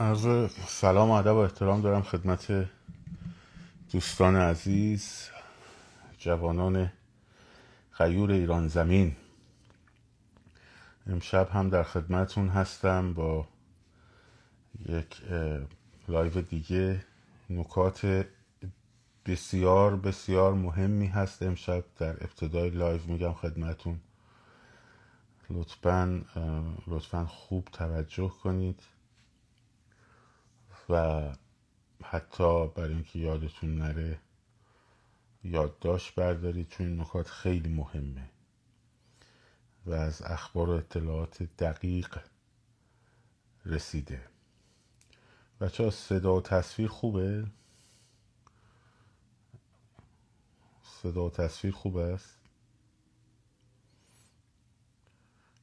عرض سلام ادب و احترام دارم خدمت دوستان عزیز جوانان غیور ایران زمین. امشب هم در خدمتون هستم با یک live دیگه. نکات بسیار بسیار مهمی هست امشب در ابتدای live. میگم خدمتون. لطفا لطفا خوب توجه کنید. و حتی برای اینکه یادتون نره یادداشت بردارید چون این نکات خیلی مهمه و از اخبار و اطلاعات دقیق رسیده بچه ها صدا و تصویر خوبه؟ صدا و تصویر خوب است؟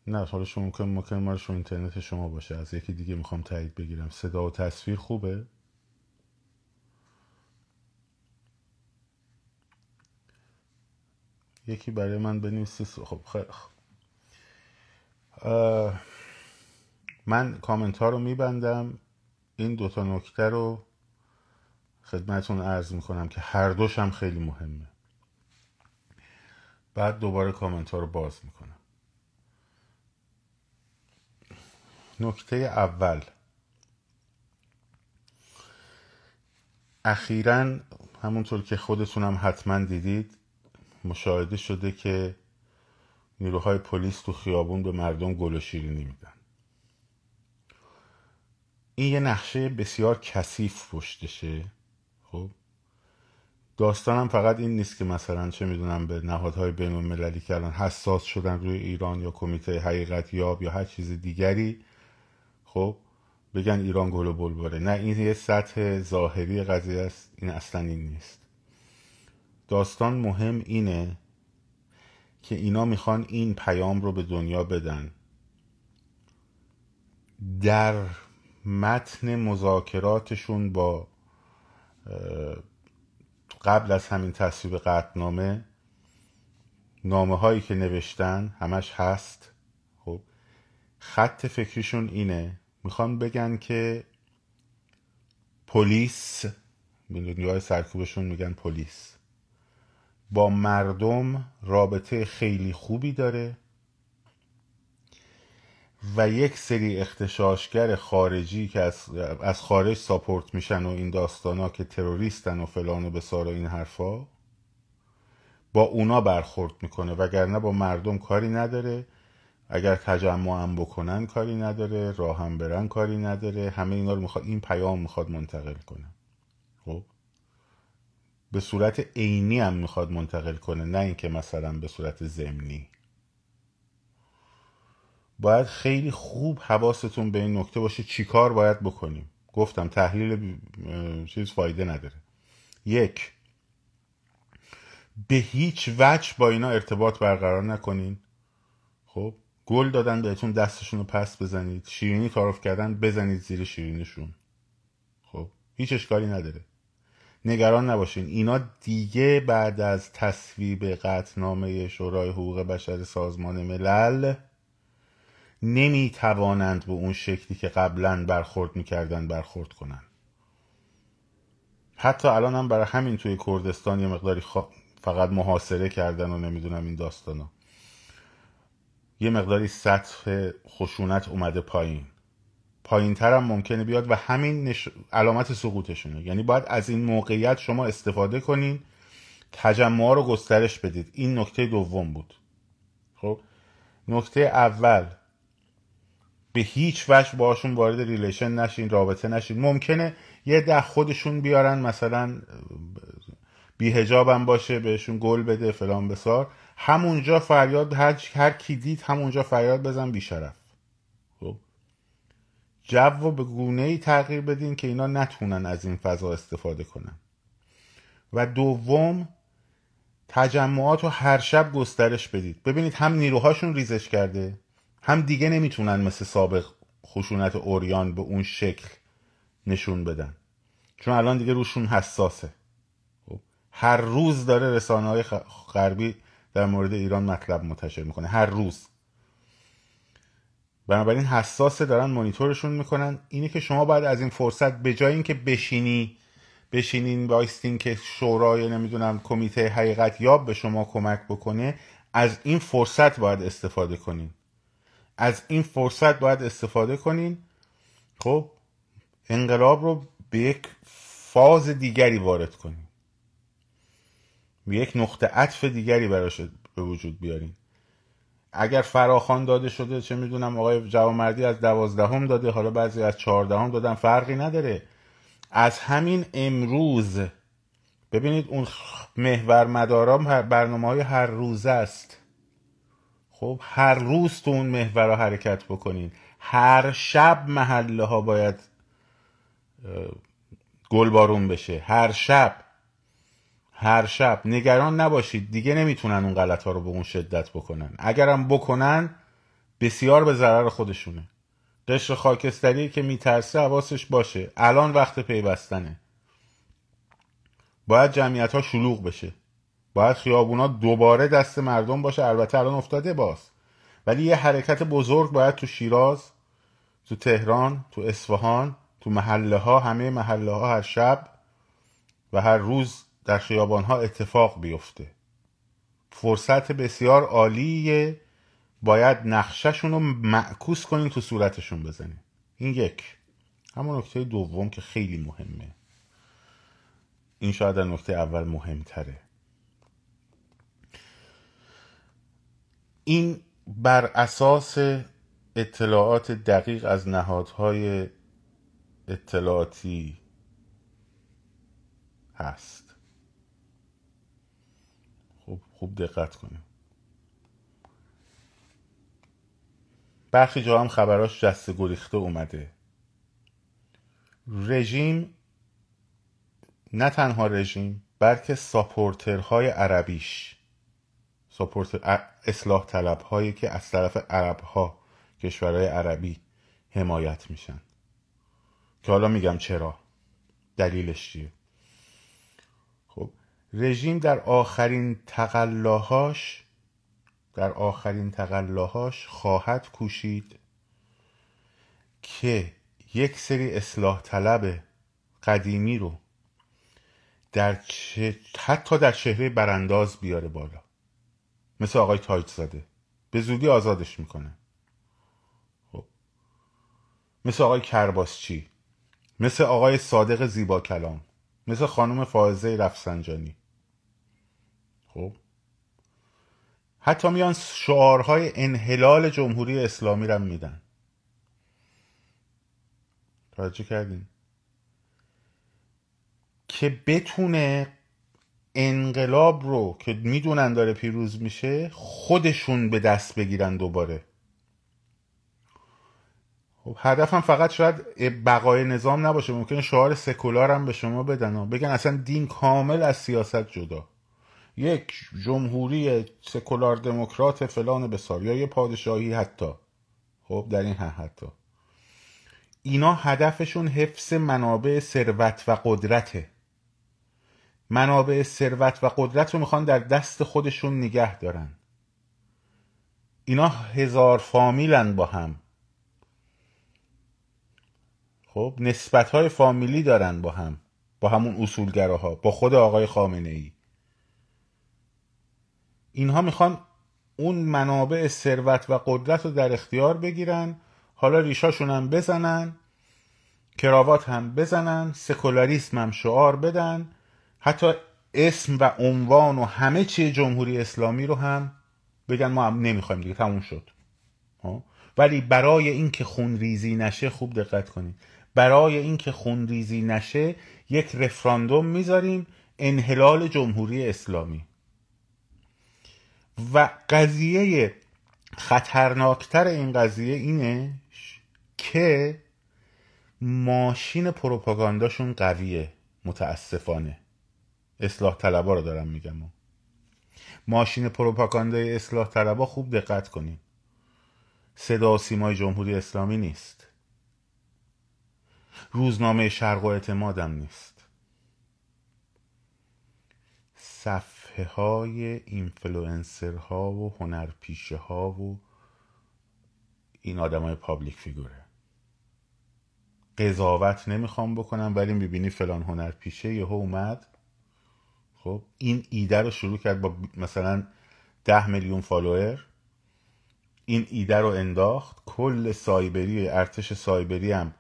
نه حالا شما ممکن ممکن مال شما اینترنت شما باشه. از یکی دیگه می‌خوام تایید بگیرم. صدا و تصویر خوبه؟ یکی برای من بنویسی خب خیلی من کامنت ها رو میبندم. این دوتا نکته رو خدمتون عرض می‌کنم که هر دوشم خیلی مهمه. بعد دوباره کامنت ها رو باز می‌کنم. نکته اول. اخیرا همونطور که خودتونم حتما دیدید مشاهده شده که نیروهای پلیس تو خیابون به مردم گل و شیرینی میدن. این یه نقشه بسیار کثیف پشتشه خب؟ داستانم فقط این نیست که مثلا چه می‌دونم به نهادهای بین المللی که الان حساس شدن روی ایران یا کمیته حقیقت یاب یا هر چیز دیگری خب بگن ایران گل و بلبله. نه این یه سطح ظاهری قضیه است این اصلا این نیست. داستان مهم اینه که اینا می‌خوان این پیام رو به دنیا بدن. در متن مذاکراتشون با قبل از همین تصویب قطنامه نامه هایی که نوشتن همش هست. خب خط فکریشون اینه می‌خوان بگن که پلیس نیروهای سرکوبشون میگن پلیس. با مردم رابطه خیلی خوبی داره و یک سری اختشاشگر خارجی که از, از خارج ساپورت میشن و این داستان ها که تروریستن و فلان و بسار و این حرفا با اونا برخورد می‌کنه وگرنه با مردم کاری نداره. اگر تجمع هم بکنن کاری نداره راه هم برن کاری نداره همه اینا رو می‌خواد این پیام می‌خواد منتقل کنه. خب؟ به صورت عینی هم می‌خواد منتقل کنه نه اینکه مثلا به صورت ضمنی. باید خیلی خوب حواستون به این نکته باشه چیکار باید بکنیم. گفتم تحلیل چیز فایده نداره. یک به هیچ وجه با اینا ارتباط برقرار نکنین. خب؟ گل دادن بهتون دستشون رو پس بزنید. شیرینی تعارف کردن بزنید زیر شیرینیشون خب هیچ اشکالی نداره. نگران نباشین. اینا دیگه بعد از تصویب قطنامه شورای حقوق بشر سازمان ملل نمی توانند به اون شکلی که قبلا برخورد می‌کردن برخورد کنن. حتی الان هم برای همین توی کردستان یه مقداری فقط محاصره کردن و نمی‌دونم این داستانا. یه مقداری سطح خشونت اومده پایین. پایین تر هم ممکنه بیاد و همین نش... علامت سقوطشونه. یعنی باید از این موقعیت شما استفاده کنین تجمع رو گسترش بدید. این نکته دوم بود. خب؟ نکته اول به هیچ وجه باشون وارد relation نشین رابطه نشین. ممکنه یه عده خودشون بیارن مثلا بی‌حجاب هم باشه بهشون گل بده فلان بیسار. همونجا فریاد هر, هر کی دید همونجا فریاد بزن بیشرف. خب؟ جو رو به گونه ای تغییر بدین که اینا نتونن از این فضا استفاده کنن. و دوم تجمعات رو هر شب گسترش بدید. ببینید هم نیروهاشون ریزش کرده هم دیگه نمی‌تونن مثل سابق خشونت اوریان به اون شکل نشون بدن. چون الان دیگه روشون حساسه. خب. هر روز داره رسانه های غربی در مورد ایران مطلب منتشر می‌کنه. هر روز. بنابراین حساسه دارن مانیتورشون می‌کنن. اینه که شما باید از این فرصت به جای اینکه بشینی بشینین وایستین که شورای نمی‌دونم کمیته حقیقت یاب به شما کمک بکنه از این فرصت باید استفاده کنین. از این فرصت باید استفاده کنین. خب انقلاب رو به یک فاز دیگری وارد کنین. یک نقطه عطف دیگری براش به وجود بیارین اگر فراخان داده شده چه می‌دونم آقای جوامردی از دوازدهم داده حالا بعضی از چهاردهم دادن فرقی نداره. از همین امروز ببینید اون محور مدارا برنامه های هر روزه است. خب هر روز تو اون محور حرکت بکنین. هر شب محله ها باید گلبارون بشه. هر شب. هر شب. نگران نباشید. دیگه نمی‌تونن اون غلط ها رو به اون شدت بکنن. اگرم بکنن بسیار به ضرر خودشونه. قشر خاکستری که میترسه حواسش باشه. الان وقت پیوستنه. باید جمعیت ها شلوغ بشه. باید خیابونا دوباره دست مردم باشه. البته الان افتاده باز. ولی یه حرکت بزرگ باید تو شیراز تو تهران تو اصفهان تو محله ها همه محله ها هر شب و هر روز در خیابان ها اتفاق بیفته. فرصت بسیار عالیه. باید نقششون رو معکوس کنیم تو صورتشون بزنیم. این یک. همون نکته دوم که خیلی مهمه. این شاید در نکته اول مهمتره. این بر اساس اطلاعات دقیق از نهادهای اطلاعاتی هست. خوب دقت کنیم. برخی جا هم خبراش جسته گریخته اومده. رژیم نه تنها رژیم بلکه ساپورترهای عربیش. ساپورتر اصلاح طلب هایی که از طرف عرب ها کشورهای عربی حمایت میشن. که حالا میگم چرا؟ دلیلش چیه؟ رژیم در آخرین تقلاهاش در آخرین تقلاهاش خواهد کوشید که یک سری اصلاح طلب قدیمی رو در چه... حتی در چهره برانداز بیاره بالا. مثل آقای تایت زاده به زودی آزادش می‌کنه. خب. مثل آقای کرباسچی. مثل آقای صادق زیبا کلام مثل خانم فائزه رفسنجانی. خب. حتی میان شعارهای انحلال جمهوری اسلامی رو میدن. توجه کردین؟ که بتونه انقلاب رو که می‌دونن داره پیروز میشه خودشون به دست بگیرن دوباره. خب هدفم فقط شاید بقای نظام نباشه. ممکنه شعار سکولار هم به شما بدن بگن اصلا دین کامل از سیاست جدا. یک جمهوری سکولار دموکرات فلان بسار یا یه پادشاهی حتی. خب در این حتی. اینا هدفشون حفظ منابع ثروت و قدرته. منابع ثروت و قدرت رو می‌خوان در دست خودشون نگه دارن. اینا هزار فامیلن با هم. خب نسبت های فامیلی دارن با هم. با همون اصولگراها. با خود آقای خامنه ای اینها می‌خوان اون منابع ثروت و قدرت رو در اختیار بگیرن. حالا ریشاشون هم بزنن کراوات هم بزنن سکولاریسم هم شعار بدن. حتی اسم و عنوان و همه چی جمهوری اسلامی رو هم بگن ما هم نمی‌خوایم دیگه تموم شد؟ ولی برای اینکه خون ریزی نشه خوب دقت کنید. برای اینکه خون ریزی نشه یک رفراندوم می‌ذاریم انحلال جمهوری اسلامی. و قضیه خطرناکتر این قضیه اینه که ماشین پروپاگانداشون قویه متاسفانه. اصلاح طلبا رو دارم میگم. ماشین پروپاگاندای اصلاح طلبا خوب دقت کنیم. صدا و سیمای جمهوری اسلامی نیست. روزنامه شرق و اعتمادم نیست. صفحه های اینفلوئنسر ها و هنرپیشه ها و این آدمای public figure ه. قضاوت نمی‌خوام بکنم ولی می‌بینی فلان هنر پیشه یهو اومد. خب این ایده رو شروع کرد با مثلا ده میلیون فالوور. این ایده رو انداخت. کل سایبری ارتش سایبری هم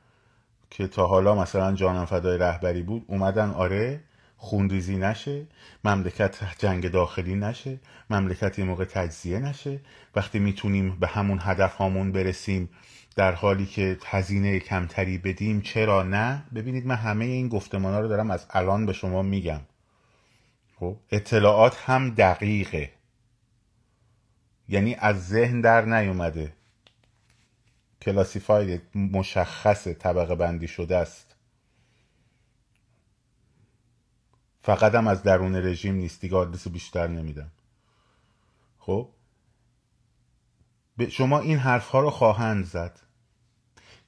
که تا حالا مثلا جانم فدای رهبری بود اومدن آره خونریزی نشه مملکت جنگ داخلی نشه مملکت یه موقع تجزیه نشه. وقتی می‌تونیم به همون هدف هامون برسیم در حالی که هزینه کمتری بدیم چرا نه؟ ببینید من همه این گفتمان ها رو دارم از الان به شما میگم. خب اطلاعات هم دقیقه. یعنی از ذهن در نیومده. کلاسیفاید مشخص طبقه بندی شده است. فقط هم از درون رژیم نیست. دیگه آدرس بیشتر نمیدم. خب؟ شما این حرف ها رو خواهند زد.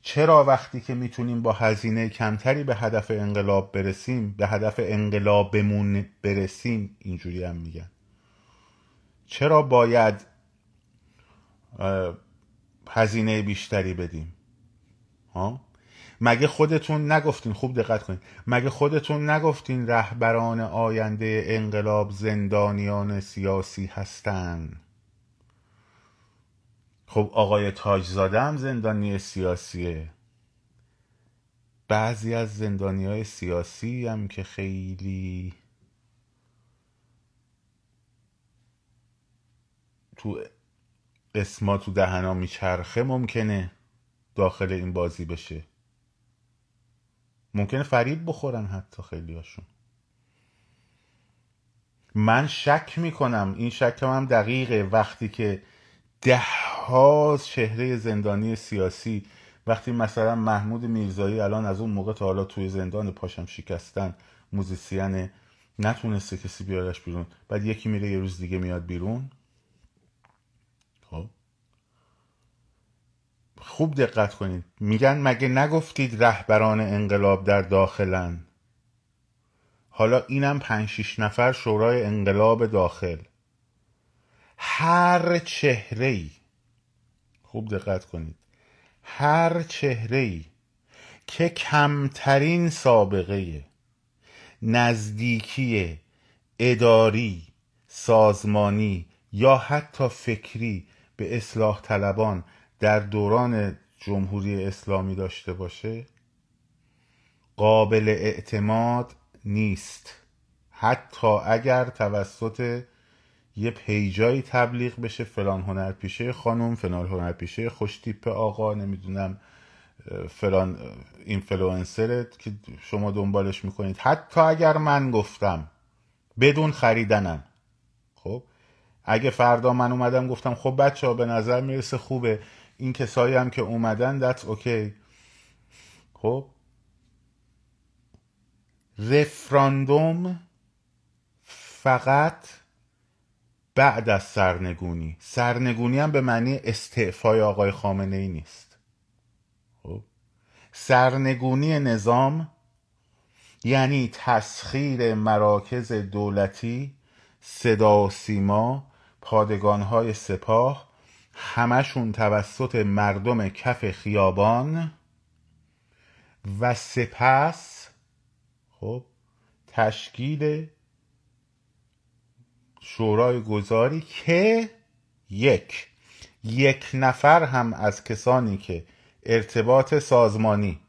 چرا وقتی که می‌تونیم با هزینه کمتری به هدف انقلاب برسیم به هدف انقلابمون برسیم اینجوری هم میگن. چرا باید هزینه بیشتری بدیم؟ ها؟ مگه خودتون نگفتین خوب دقت کنید مگه خودتون نگفتین رهبران آینده انقلاب زندانیان سیاسی هستن؟ خب آقای تاجزاده هم زندانی سیاسیه. بعضی از زندانی های سیاسی هم که خیلی تو اسما تو دهنا میچرخه ممکنه داخل این بازی بشه. ممکنه فریب بخورن حتی خیلی هاشون من شک می‌کنم. این شکم هم دقیقه. وقتی که ده ها چهره زندانی سیاسی وقتی مثلا محمود میرزایی الان از اون موقع تا حالا توی زندان پاشم شکستن موزیسین نتونسته کسی بیارش بیرون. بعد یکی میره یه روز دیگه میاد بیرون. خوب دقت کنید. میگن مگه نگفتید رهبران انقلاب در داخلن؟ حالا اینم پنج شیش نفر شورای انقلاب داخل. هر چهره ای خوب دقت کنید. هر چهره ای که کمترین سابقه نزدیکی اداری سازمانی یا حتی فکری به اصلاح طلبان در دوران جمهوری اسلامی داشته باشه قابل اعتماد نیست. حتی اگر توسط یه پیجایی تبلیغ بشه فلان هنرپیشه خانم فلان هنرپیشه خوشتیپ آقا نمی‌دونم فلان اینفلوئنسرت که شما دنبالش می‌کنید. حتی اگر من گفتم بدون خریدنم. خب اگه فردا من اومدم گفتم خب بچه ها به نظر می‌رسه خوبه. این کسایی هم که اومدن دت اوکی خب؟ رفراندوم فقط بعد از سرنگونی. سرنگونی هم به معنی استعفای آقای خامنه ای نیست. خب؟ سرنگونی نظام یعنی تسخیر مراکز دولتی صدا سیما پادگانهای سپاه همشون توسط مردم کف خیابان و سپس خب تشکیل شورای گذاری که یک یک نفر هم از کسانی که ارتباط سازمانی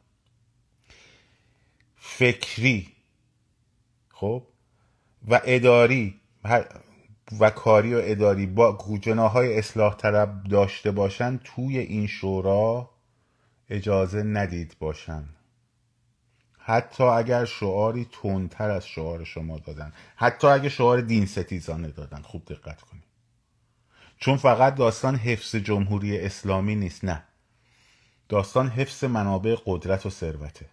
فکری خب و اداری و کاری و اداری با جناهای اصلاح طلب داشته باشند توی این شورا اجازه ندید باشند حتی اگر شعاری تندتر از شعار شما دادن. حتی اگر شعار دین ستیزانه دادن. خوب دقت کنید. چون فقط داستان حفظ جمهوری اسلامی نیست نه. داستان حفظ منابع قدرت و ثروته.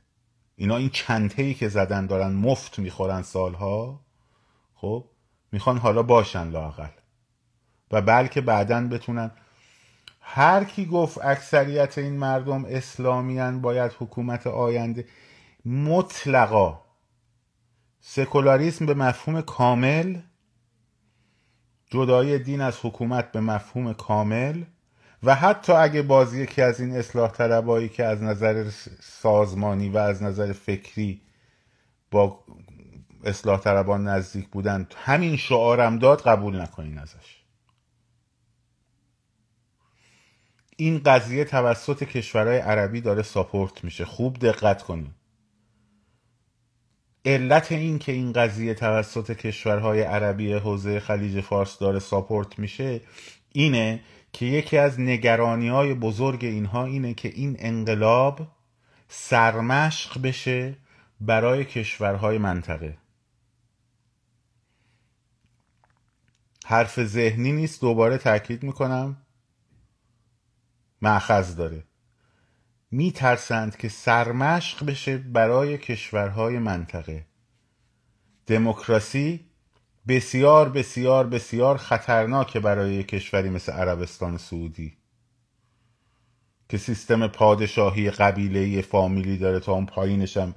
اینا این چندهی که زدن دارن مفت می‌خورن سالها. خب؟ می‌خوان حالا باشن لاقل و بلکه بعدا بتونن. هر کی گفت اکثریت این مردم اسلامیان باید حکومت آینده مطلقا. سکولاریسم به مفهوم کامل جدای دین از حکومت به مفهوم کامل و حتی اگه باز یکی از این اصلاح طلبایی که از نظر سازمانی و از نظر فکری با اصلاح طلبان نزدیک بودن همین شعارم داد قبول نکنین ازش. این قضیه توسط کشورهای عربی داره ساپورت میشه. خوب دقت کنید علت این که این قضیه توسط کشورهای عربی حوزه خلیج فارس داره ساپورت میشه اینه که یکی از نگرانی های بزرگ اینها اینه که این انقلاب سرمشق بشه برای کشورهای منطقه. حرف ذهنی نیست دوباره تاکید می‌کنم. معخذ داره. میترسند که سرمشق بشه برای کشورهای منطقه. دموکراسی بسیار بسیار بسیار خطرناکه برای کشوری مثل عربستان سعودی. که سیستم پادشاهی قبیله فامیلی داره تا اون پایینش هم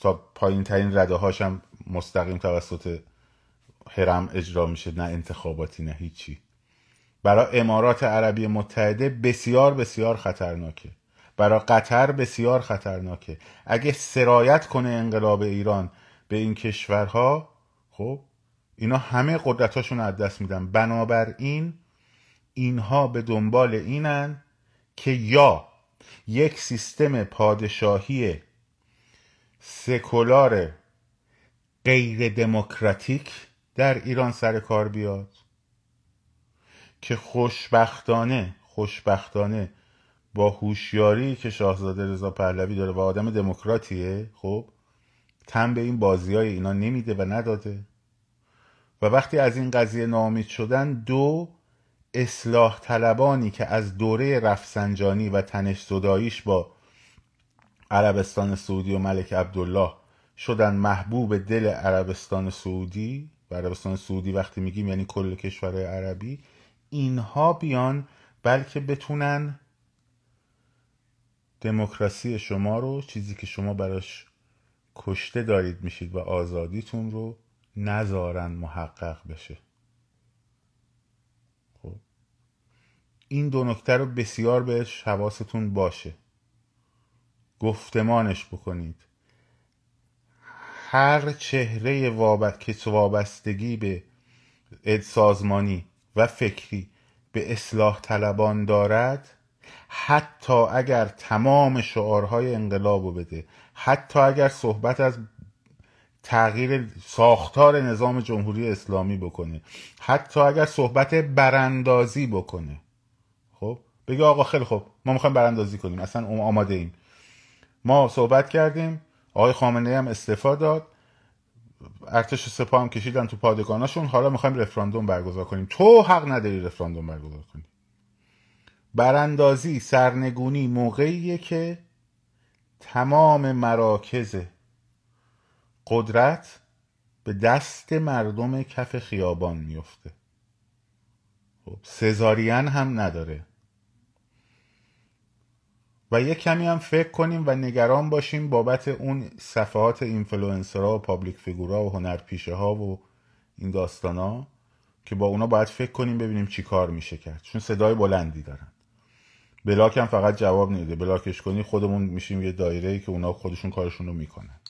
تا پایین ترین رده هاشم مستقیم توسط حرم اجرا میشه نه انتخاباتی نه هیچی. برای امارات عربی متحده بسیار بسیار خطرناکه. برای قطر بسیار خطرناکه. اگه سرایت کنه انقلاب ایران به این کشورها خب اینا همه قدرتاشون از دست میدن. بنابراین اینها به دنبال اینن که یا یک سیستم پادشاهی سکولار غیر دموکراتیک در ایران سر کار بیاد. که خوشبختانه خوشبختانه با هوشیاری که شاهزاده رضا پهلوی داره و آدم دموکراتیه خب تن به این بازی های اینا نمیده و نداده. و وقتی از این قضیه ناامید شدن دو اصلاح طلبانی که از دوره رفسنجانی و تنش زداییش با عربستان سعودی و ملک عبدالله شدن محبوب دل عربستان سعودی و عربستان سعودی وقتی میگیم یعنی کل کشورهای عربی اینها بیان بلکه بتونن دموکراسی شما رو چیزی که شما براش کشته دارید میشید و آزادیتون رو نذارن محقق بشه. خب. این دو نکته رو بسیار بهش حواستون باشه. گفتمانش بکنید. هر چهره که وابستگی به سازمانی و فکری به اصلاح طلبان دارد حتی اگر تمام شعارهای انقلاب رو بده حتی اگر صحبت از تغییر ساختار نظام جمهوری اسلامی بکنه حتی اگر صحبت براندازی بکنه. خب؟ بگه آقا خیلی خب ما می‌خوایم براندازی کنیم اصلا آماده ایم. ما صحبت کردیم آقای خامنه هم استفا داد. ارتش سپاه هم کشیدن تو پادگاناشون. حالا می‌خوایم رفراندوم برگزار کنیم. تو حق نداری رفراندوم برگزار کنی. براندازی سرنگونی موقعیه که تمام مراکز قدرت به دست مردم کف خیابان میفته خب سزارین هم نداره. و یه کمی هم فکر کنیم و نگران باشیم بابت اون صفحات اینفلوئنسرها و public figure ا و هنرپیشه ها و این داستان ها که با اونا باید فکر کنیم ببینیم چی کار میشه کرد. چون صدای بلندی دارن. block هم فقط جواب نمیده. block ش کنی خودمون میشیم یه دایره ای که اونا خودشون کارشون رو می‌کنن.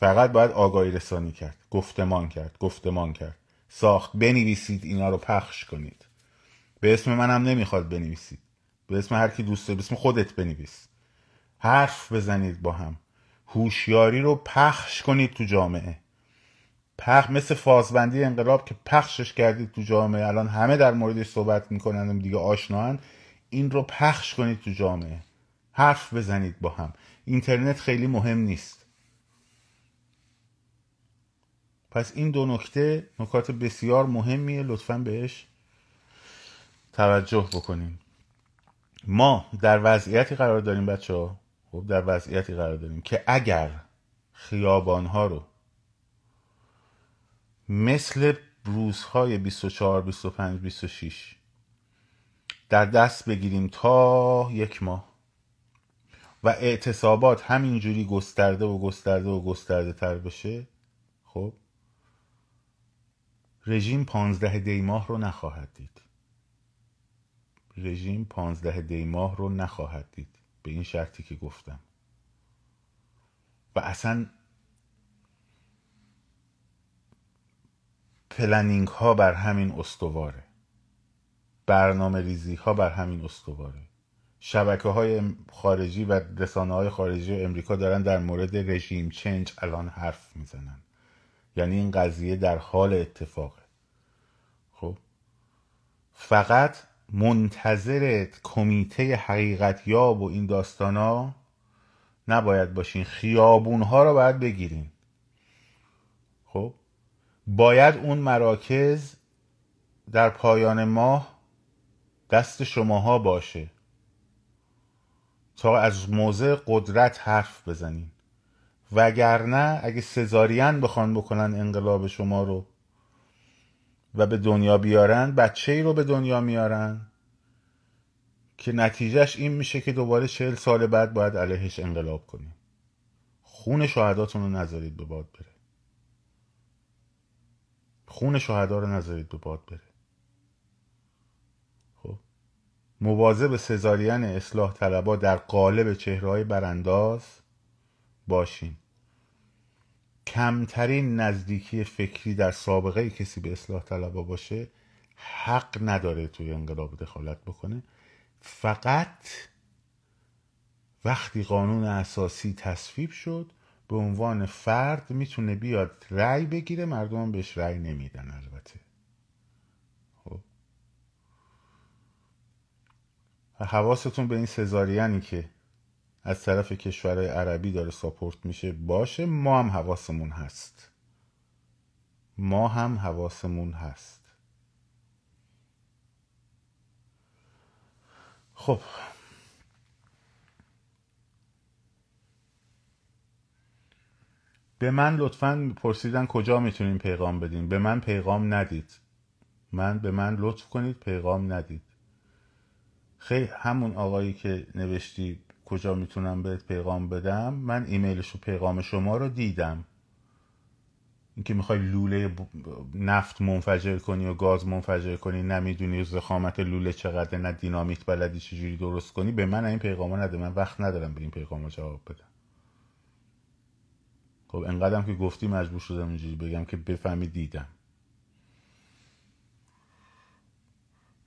فقط باید آگاهی رسانی کرد. گفتمان کرد. گفتمان کرد. ساخت. بنویسید. اینا رو پخش کنید. به اسم منم نمی‌خواد بنویسید. به اسم هر کی دوست به اسم خودت بنویس. حرف بزنید با هم. هوشیاری رو پخش کنید تو جامعه. پخ مثل فازبندی انقلاب که پخشش کردید تو جامعه. الان همه در موردش صحبت می‌کنن دیگه آشناهن. این رو پخش کنید تو جامعه. حرف بزنید با هم. اینترنت خیلی مهم نیست. پس این دو نکته نکات بسیار مهمیه. لطفا بهش توجه بکنیم ما در وضعیتی قرار داریم بچه ها. خب در وضعیتی قرار داریم که اگر خیابان ها رو مثل روزهای 24 25 26 در دست بگیریم تا یک ماه و اعتصابات همینجوری گسترده و گسترده و گسترده تر بشه خب رژیم پانزده دی ماه رو نخواهد دید. رژیم پانزده دی ماه رو نخواهد دید. به این شرطی که گفتم. و اصلا پلنینگ ها بر همین استواره. برنامه ریزی ها بر همین استواره. شبکه های خارجی و رسانه های خارجی امریکا دارن در مورد رژیم چنج الان حرف می‌زنن. یعنی این قضیه در حال اتفاقه. خب؟ فقط منتظر کمیته حقیقت یاب و این داستان ها نباید باشین. خیابون ها رو باید بگیرین. خب؟ باید اون مراکز در پایان ماه دست شماها باشه تا از موضع قدرت حرف بزنین. وگرنه اگه سزارین بخوان بکنن انقلاب شما رو و به دنیا بیارن بچه ای رو به دنیا میارن که نتیجهش این میشه که دوباره چهل سال بعد باید علیهش انقلاب کنیم. خون شهداتون رو نذارید به باد بره. خون شهدا رو نذارید به باد بره. خب؟ مواظب سزارین اصلاح طلبا در قالب چهرهای برانداز باشین. کمترین نزدیکی فکری در سابقه کسی به اصلاح طلبا باشه حق نداره توی انقلاب دخالت بکنه. فقط وقتی قانون اساسی تصویب شد به عنوان فرد می‌تونه بیاد رأی بگیره مردم بهش رأی نمیدن البته. خب. حواستون به این سزارینی که از طرف کشورهای عربی داره ساپورت میشه. باشه ما هم حواسمون هست. ما هم حواسمون هست. خب. به من لطفا پرسیدن کجا می‌تونیم پیغام بدیم؟ به من پیغام ندید. من به من لطف کنید پیغام ندید. خیلی همون آقایی که نوشتی کجا می‌تونم بهت پیغام بدم؟ من ایمیلش و پیغام شما رو دیدم. اینکه می‌خوای لوله نفت منفجر کنی و گاز منفجر کنی نمی‌دونی زخامت لوله چقدر نه دینامیت بلدی چجوری درست کنی به من این پیغام نده. من وقت ندارم به این پیغام جواب بدم. خب انقدرم که گفتی مجبور شدم اینجوری بگم که بفهمی دیدم.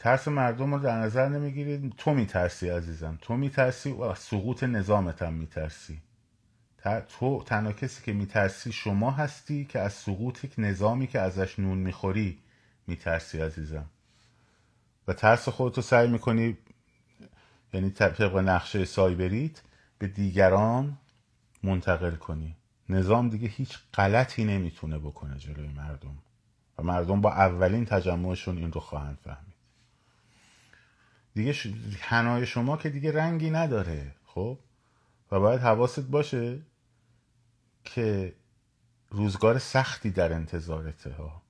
ترس مردم رو در نظر نمی‌گیرید. تو میترسی عزیزم. تو میترسی و سقوط نظامت هم میترسی. تو تنها کسی که میترسی شما هستی که از سقوط یک نظامی که ازش نون می‌خوری میترسی عزیزم. و ترس خودتو سعی می‌کنی یعنی طبق نقشه سایبریت به دیگران منتقل کنی. نظام دیگه هیچ غلطی نمی‌تونه بکنه جلوی مردم. و مردم با اولین تجمعشون این رو خواهند فهمید. دیگه ش... شما که دیگه رنگی نداره خب؟ و باید حواست باشه که روزگار سختی در انتظارته ها.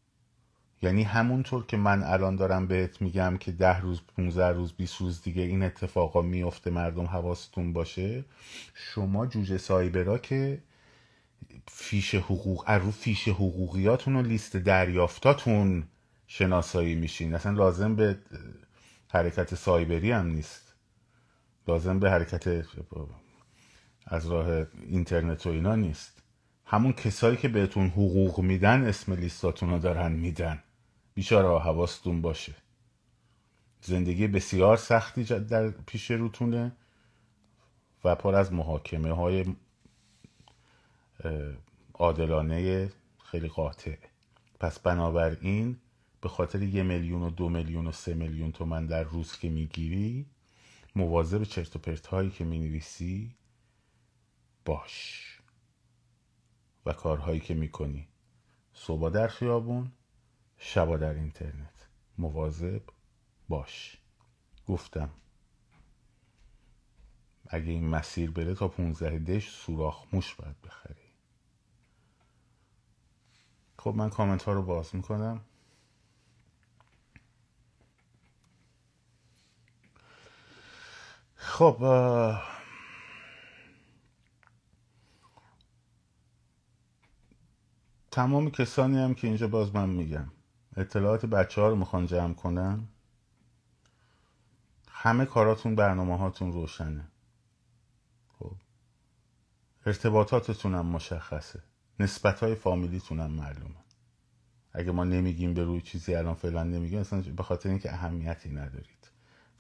یعنی همونطور که من الان دارم بهت میگم که ده روز 15 روز 20 روز دیگه این اتفاقا میفته مردم حواستون باشه شما جوجه سایبرا که فیش حقوق رو فیش حقوقیاتون و لیست دریافتاتون شناسایی میشین. اصلا لازم به حرکت سایبری هم نیست. لازم به حرکت از راه اینترنت و اینا نیست. همون کسایی که بهتون حقوق میدن اسم لیستاتون رو دارن میدن. بیچاره حواستون باشه. زندگی بسیار سختی در پیش روتونه و پر از محاکمه های عادلانه خیلی قاطع. پس بنابراین به خاطر یه میلیون و دو میلیون و سه میلیون تومن در روز که می‌گیری مواظب چرت و پرت هایی که می‌نویسی باش و کارهایی که می‌کنی. صبح در خیابون شبا در اینترنت. مواظب باش. گفتم. اگه این مسیر بره تا 15 دش سوراخ موش باید بخری. خب من کامنت ها رو باز می‌کنم. خب تمام کسانی هم که اینجا باز من میگم. اطلاعات بچه ها رو می‌خوان جمع کنن. همه کاراتون برنامه هاتون روشنه. خب. ارتباطاتتون هم مشخصه. نسبت های فامیلیتون هم معلومه. اگه ما نمیگیم به روی چیزی الان فعلا نمیگیم اصلا به خاطر اینکه اهمیتی ندارید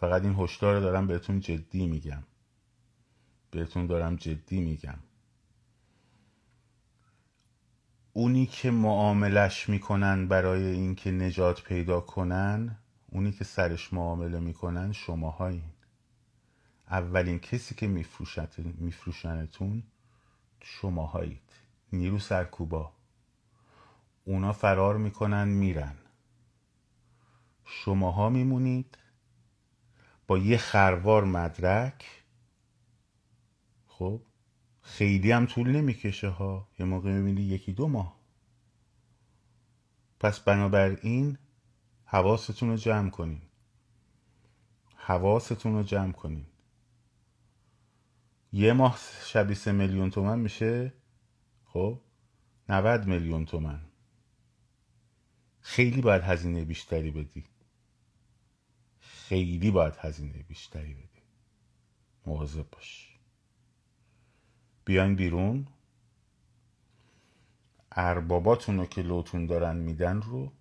فقط این هشدار رو دارم بهتون جدی میگم. بهتون دارم جدی میگم. اونی که معاملش می‌کنن برای اینکه نجات پیدا کنن اونی که سرش معامله می‌کنن شماهایین. اولین کسی که میفروشنتون شماهایید. نیرو سرکوبا. اونا فرار می‌کنن میرن. شماها میمونید با یه خروار مدرک خب خیلی هم طول نمی‌کشه ها. یه موقع می‌بینی یکی دو ماه. پس بنابراین حواستون رو جمع کنین. حواستون رو جمع کنین. یه ماه شبی سه میلیون تومن میشه خب 90 میلیون تومن. خیلی باید هزینه بیشتری بدی. خیلی باید هزینه بیشتری بدی. مواظب باش. بیاین بیرون. ارباباتون رو که لوتون دارن میدن رو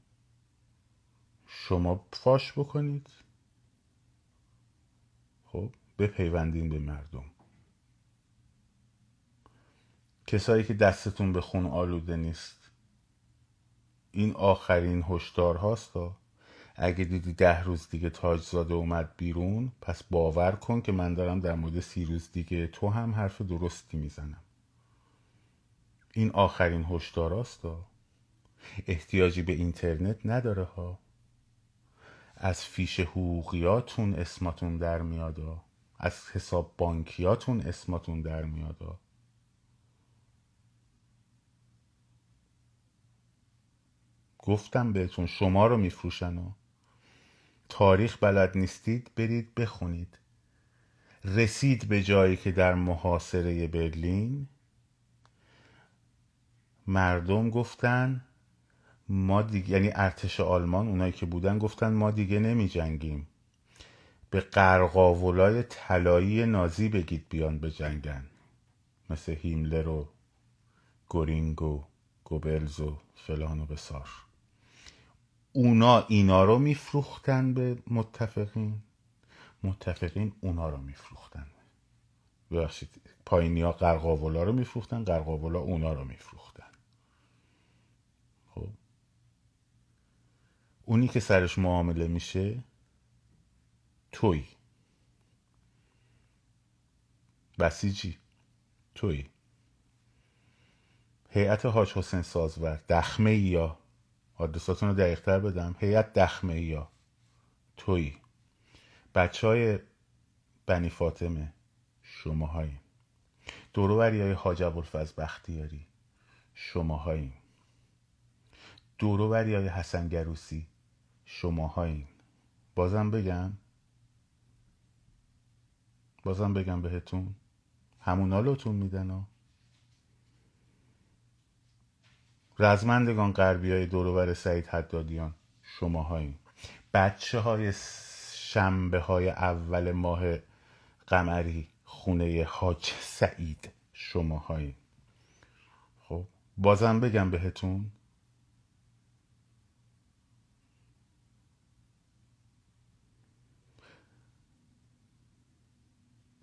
شما فاش بکنید. خب بپیوندین به مردم. کسایی که دستتون به خون آلوده نیست. این آخرین هشدار هاست؟ اگه دیدی ده روز دیگه تاجزاده اومد بیرون پس باور کن که من دارم در مورد سی روز دیگه تو هم حرف درستی می‌زنم. این آخرین هشداراست احتیاجی به اینترنت نداره ها. از فیش حقوقیاتون اسماتون در میادا از حساب بانکیاتون اسماتون در میادا گفتم بهتون شما رو میفروشن و تاریخ بلد نیستید برید بخونید. رسید به جایی که در محاصره برلین مردم گفتن ما دیگه یعنی ارتش آلمان اونایی که بودن گفتن ما دیگه نمی جنگیم به قرقاولای طلایی نازی بگید بیان به جنگن مثل هیملر و گورینگ و گوبلز و فلان و بسار. اونا اینا رو میفروختن به متفقین. متفقین اونا رو میفروختن. ببخشید پایینی ها قرقاولا رو میفروختن قرقاولا اونا رو میفروختن. خب. اونی که سرش معامله میشه توی بسیجی. توی هیئت حاج حسین سازور دخمه یا آدرساتون رو دقیقتر بدم. هیئت دخمه یا توی بچه های بنی فاطمه. شماهایی. دوروبری های حاج ابوالفضل بختیاری شماهایی. دوروبری های حسن گروسی. شماهایی. بازم بگم. بازم بگم بهتون. همونا لوتون میدن ها. رزمندگان غربی های دوروبر سعید حدادیان شماهایی. بچه های شنبه های اول ماه قمری خونه حاج سعید شماهایی. خب بازم بگم بهتون.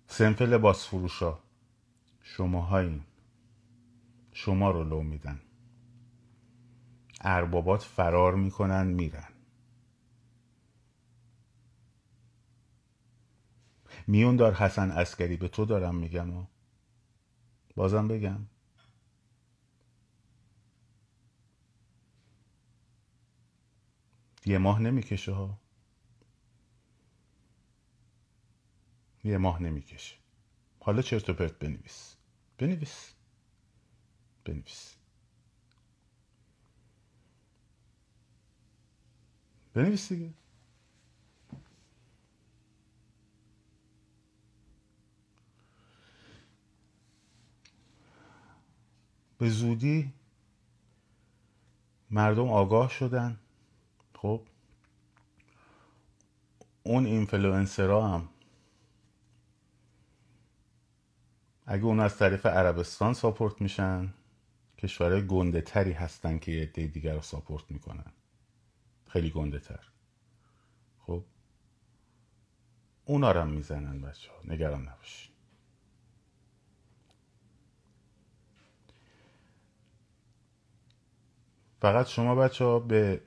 سنف لباس فروشا شماهایی. شما رو لو میدن. اربابات فرار می‌کنن میرن. میون دار حسن اسکری به تو دارم میگم. و بازم بگم. یه ماه نمی‌کشه ها. یه ماه نمی‌کشه. حالا چرت و پرت بنویس. بنویس. بنویس. بنویس دیگه. به زودی مردم آگاه شدن. خب اون اینفلوئنسرها هم اگه اون از طریق عربستان support میشن کشورهای گنده تری هستن که یه عده دیگه رو support می‌کنن. خیلی گنده تر. خب؟ اونا هم می‌زنن بچه ها نگران نباشین. فقط شما بچه ها به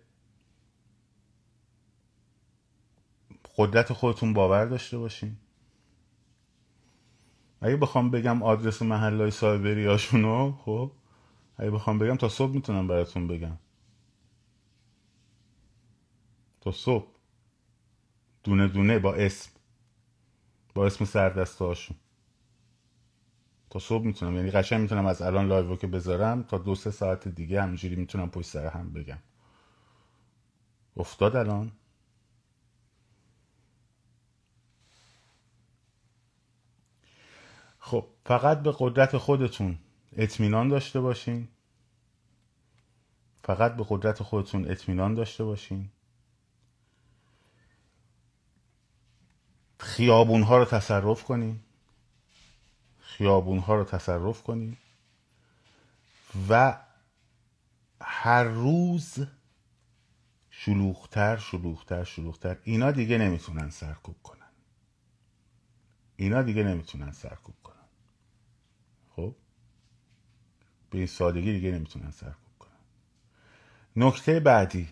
قدرت خودتون باور داشته باشین. اگه بخوام بگم آدرس محل های سایبری هاشونو خب؟ اگه بخوام بگم تا صبح می‌تونم براتون بگم. تا صبح. دونه دونه با اسم. با اسم سردسته هاشون تا صبح می‌تونم. یعنی قشنگ می‌تونم از الان live که بذارم تا دو سه ساعت دیگه همینجوری می‌تونم پشت سر هم بگم. افتاد الان. خب فقط به قدرت خودتون اطمینان داشته باشین. فقط به قدرت خودتون اطمینان داشته باشین. خیابون ها رو تصرف کنین خیابون ها رو تصرف کنین و هر روز شلوغتر شلوغتر شلوغتر. اینا دیگه نمی‌تونن سرکوب کنن. اینا دیگه نمی‌تونن سرکوب کنن. خب؟ به این سادگی دیگه نمی‌تونن سرکوب کنن. نکته بعدی.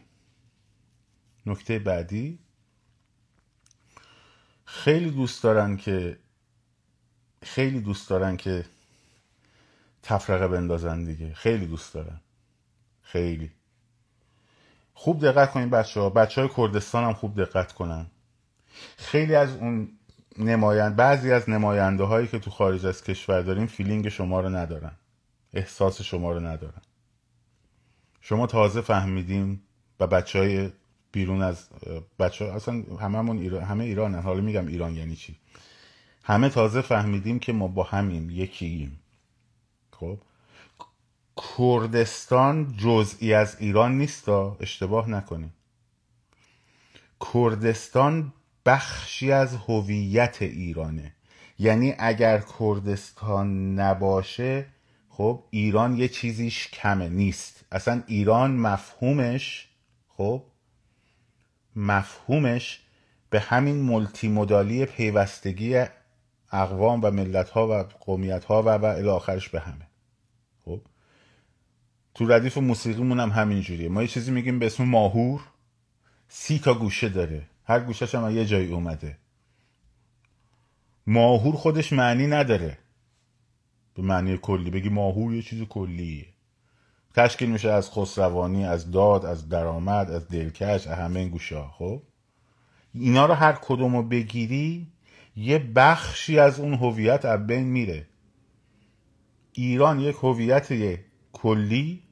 نکته بعدی خیلی دوست دارن که خیلی دوست دارن که تفرقه بندازن دیگه. خیلی دوست دارن. خیلی. خوب دقت کنین بچه ها بچه های کردستان هم خوب دقت کنن. خیلی از اون نمایند بعضی از نماینده هایی که تو خارج از کشور داریم فیلینگ شما رو ندارن. احساس شما رو ندارن. شما تازه فهمیدیم و بچه های بیرون از بچه ها اصلا همه ایران همه ایران حالا میگم ایران یعنی چی؟ همه تازه فهمیدیم که ما با همیم یکییم خب؟ کردستان جزئی از ایران نیست اشتباه نکنیم. کردستان بخشی از هویت ایرانه. یعنی اگر کردستان نباشه خب ایران یه چیزیش کمه نیست. اصلا ایران مفهومش خب مفهومش به همین مولتی مدالی پیوستگی اقوام و ملت ها و قومیت ها و و آخرش به همه. خب؟ تو ردیف موسیقیمون هم همین جوریه ما یه چیزی میگیم به اسم ماهور. سی تا گوشه داره. هر گوشش هم یه جایی اومده. ماهور خودش معنی نداره. به معنی کلی. بگی ماهور یه چیز کلیه. تشکیل میشه از خسروانی از داد از درآمد از دلکش از همه این گوشه خب؟ اینا رو هر کدوم رو بگیری یه بخشی از اون هویت از بین میره. ایران یک هویت کلی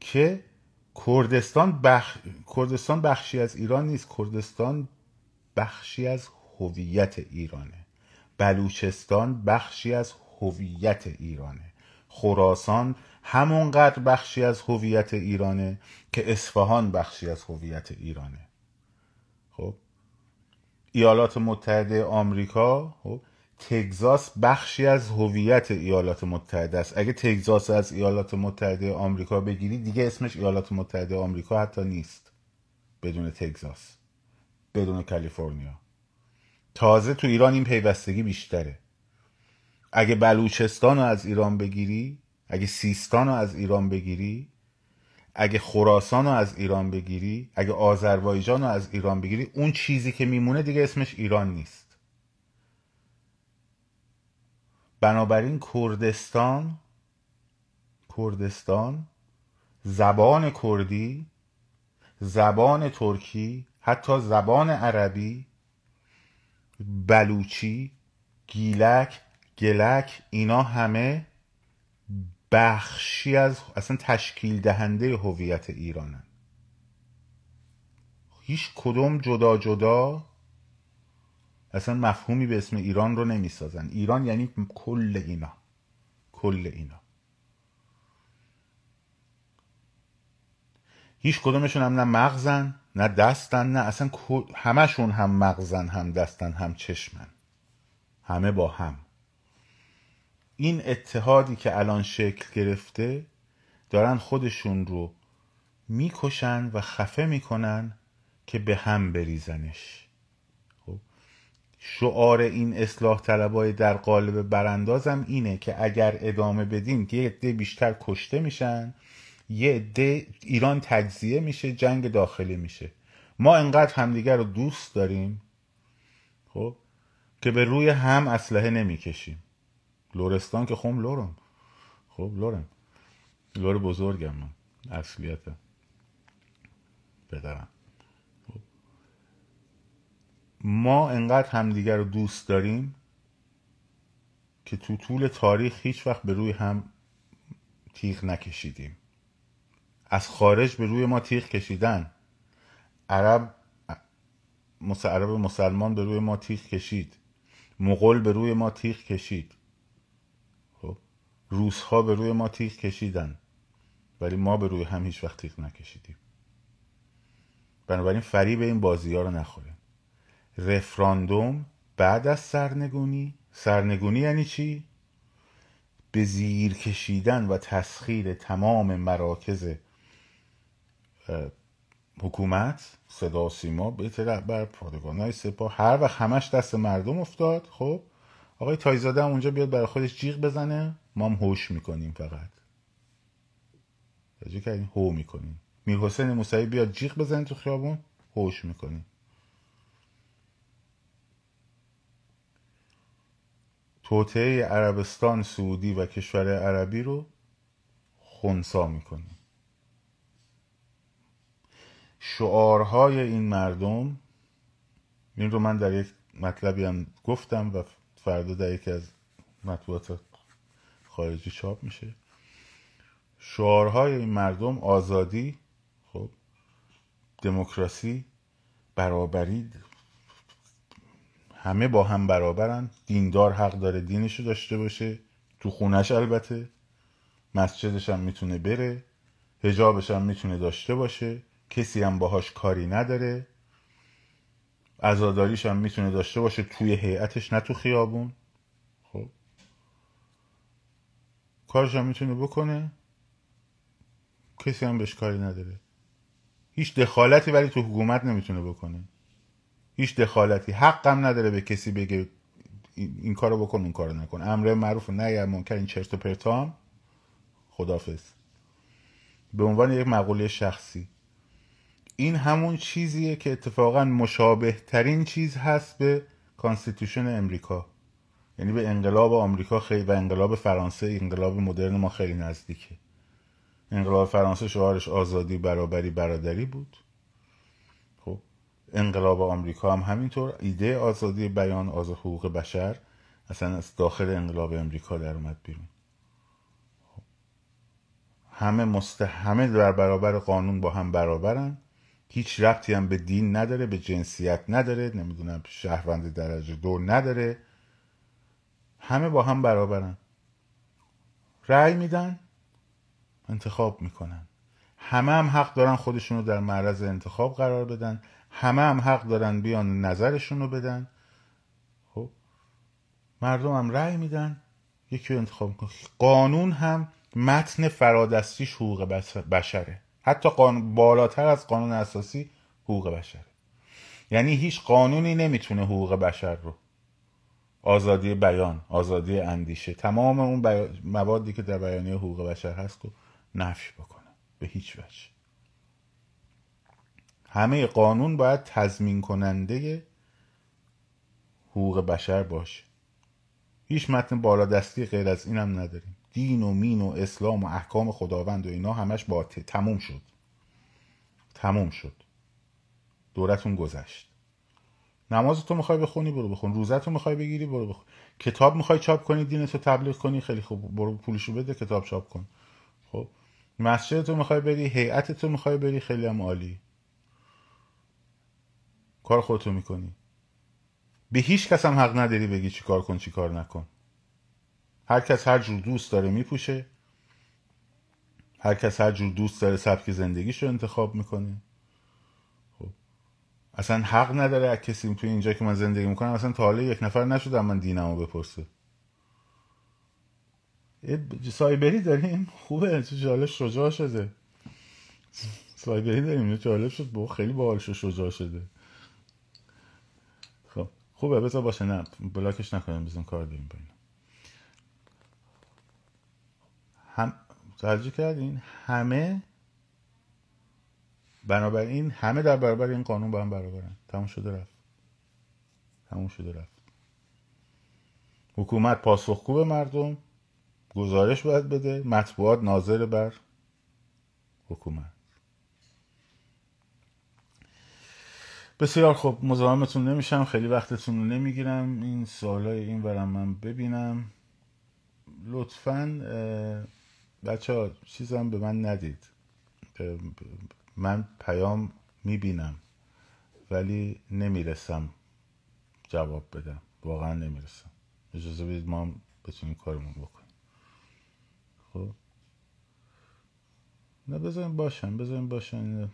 که کردستان بخ... کردستان بخشی از ایران نیست کردستان بخشی از هویت ایرانه. بلوچستان بخشی از هویت ایرانه. خراسان همونقدر بخشی از هویت ایرانه که اصفهان بخشی از هویت ایرانه. خب؟ ایالات متحده آمریکا خب؟ تگزاس بخشی از هویت ایالات متحده است. اگه تگزاس از ایالات متحده آمریکا بگیری دیگه اسمش ایالات متحده آمریکا حتی نیست. بدون تگزاس. بدون کالیفرنیا. تازه تو ایران این پیوستگی بیشتره. اگه بلوچستان رو از ایران بگیری اگه سیستان رو از ایران بگیری اگه خراسان رو از ایران بگیری اگه آذربایجان رو از ایران بگیری اون چیزی که میمونه دیگه اسمش ایران نیست. بنابراین کردستان کردستان زبان کردی زبان ترکی حتی زبان عربی بلوچی گیلک گلک اینا همه بخشی از اصلا تشکیل دهنده هویت ایرانن. هیچ کدوم جدا جدا اصلا مفهومی به اسم ایران رو نمی‌سازن. ایران یعنی کل اینا. کل اینا. هیچ کدومشون هم نه مغزن نه دستن نه اصلا همشون هم مغزن هم دستن هم چشمن. همه با هم. این اتحادی که الان شکل گرفته دارن خودشون رو می‌کشن و خفه می‌کنن که به هم بریزنش. خب شعار این اصلاح طلبای در قالب براندازم اینه که اگر ادامه بدیم یه عده بیشتر کشته میشن یه عده ایران تجزیه میشه جنگ داخلی میشه. ما انقدر همدیگر رو دوست داریم خب که به روی هم اسلحه نمی‌کشیم. لورستان که خم لورم. خب لورم. لور بزرگم من اصلیتم پدرم. خب. ما انقدر همدیگر رو دوست داریم که تو طول تاریخ هیچ وقت به روی هم تیغ نکشیدیم. از خارج به روی ما تیغ کشیدن. عرب عرب مسلمان به روی ما تیغ کشید. مغول به روی ما تیغ کشید. روس به روی ما تیغ کشیدن ولی ما به روی هم هیچ وقت تیغ نکشیدیم. بنابراین فریب این بازی ها رو نخوریم. رفراندوم بعد از سرنگونی سرنگونی یعنی چی؟ به زیر کشیدن و تسخیر تمام مراکز حکومت صدا سیما به بر پادگان های سپاه. هر وقت همش دست مردم افتاد خب آقای تایزاده هم اونجا بیاد برای خودش جیغ بزنه. ما هم هوش می‌کنیم فقط. توجه کردیم هو می‌کنیم. میر حسین موسوی بیاد جیغ بزنه تو خیابون هوش می‌کنیم. توطعه عربستان سعودی و کشور عربی رو خونسا می‌کنیم. شعارهای این مردم این رو من در یک مطلبی هم گفتم و فردا در یکی از مطبوعات خارجی چاپ میشه. شعارهای این مردم آزادی خب دموکراسی برابری همه با هم برابرن. دیندار حق داره دینشو داشته باشه. تو خونش البته. مسجدش هم می‌تونه بره. هجابش هم می‌تونه داشته باشه. کسی هم باهاش کاری نداره. ازاداریش هم می‌تونه داشته باشه توی هیئتش نه تو خیابون. خب. کارش هم می‌تونه بکنه. کسی هم بهش کاری نداره. هیچ دخالتی ولی تو حکومت نمی‌تونه بکنه. هیچ دخالتی. حقم نداره به کسی بگه این کارو بکن اون کارو نکن. امر معروف نه یا منکر این چرت و پرتام. خدافظ به عنوان یک مقوله شخصی. این همون چیزیه که اتفاقا مشابه ترین چیز هست به constitution امریکا. یعنی به انقلاب آمریکا خیلی و انقلاب فرانسه انقلاب مدرن ما خیلی نزدیکه. انقلاب فرانسه شعارش آزادی برابری برادری بود. خب انقلاب آمریکا هم همینطور. ایده آزادی بیان آزاد حقوق بشر اصلا از داخل انقلاب امریکا در اومد بیرون. خب. همه مست همه در برابر قانون با هم برابرن. هیچ ربطی هم به دین نداره به جنسیت نداره نمی‌دونم شهروند درجه دو نداره. همه با هم برابرن. رأی میدن انتخاب می‌کنن. همه هم حق دارن خودشون رو در معرض انتخاب قرار بدن. همه هم حق دارن بیان نظرشون رو بدن. خب مردم هم رأی میدن. یکی انتخاب می‌کنن قانون هم متن فرادستیش حقوق بشره. حتی قانون بالاتر از قانون اساسی حقوق بشره یعنی هیچ قانونی نمی‌تونه حقوق بشر رو آزادی بیان آزادی اندیشه تمام اون موادی که در بیانیه حقوق بشر هست رو نفش بکنه. به هیچ وجه. همه قانون باید تضمین کننده حقوق بشر باشه. هیچ متن بالادستی غیر از اینم نداریم. دین و مین و اسلام و احکام خداوند و اینا همش با تموم شد. تموم شد. دورتون گذشت. نماز تو می‌خوای بخونی برو بخون. روزت رو می‌خوای بگیری برو بخون. کتاب می‌خوای چاپ کنی دینتو تبلیغ کنی خیلی خوب. برو پولشو بده کتاب چاپ کن. خب. مسجد تو می‌خوای بری هیئت تو می‌خوای بری خیلی هم عالی. کار خودتو می‌کنی. به هیچ کس هم حق نداری بگی چی کار کن چی کار نکن. هر کس هر جور دوست داره میپوشه. هر کس هر جور دوست داره سبک زندگیش رو انتخاب می‌کنه. خب. اصلا حق نداره از کسی توی اینجا که من زندگی می‌کنم اصلا تا حالا یک نفر نشدم من دینمو بپرسه. سایبری داریم؟ خوبه. چه جالب شجاع شده. سایبری داریم. جالب شد. با خیلی باحال شجاع شده. خب. خوبه. بذار باشه. نه. بلاکش نکنیم. بزن کار داریم. با هم توجه کردین همه بنابراین همه در برابر این قانون با هم برابرن. تموم شده رفت. تموم شده رفت. حکومت پاسخگو به مردم. گزارش باید بده. مطبوعات ناظر بر حکومت. بسیار خب مزاحمتون نمیشم. خیلی وقتتون رو نمی‌گیرم. این سوالای این ورم من ببینم. لطفا بچه ها چیزم به من ندید. من پیام می‌بینم ولی نمی‌رسم جواب بدم. واقعا نمی‌رسم. اجازه بدید ما بتونیم کارمون بکنیم. خب؟ نه بذاریم باشن بذاریم باشن.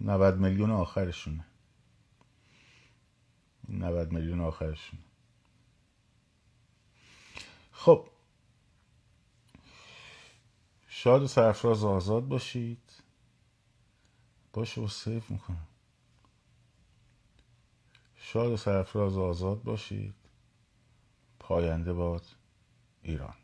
90 میلیون آخرشونه. 90 میلیون آخرشونه. خب شاد و سرفراز آزاد باشید. باشه و سیف می‌کنم. شاد و سرفراز آزاد باشید. پاینده باد ایران.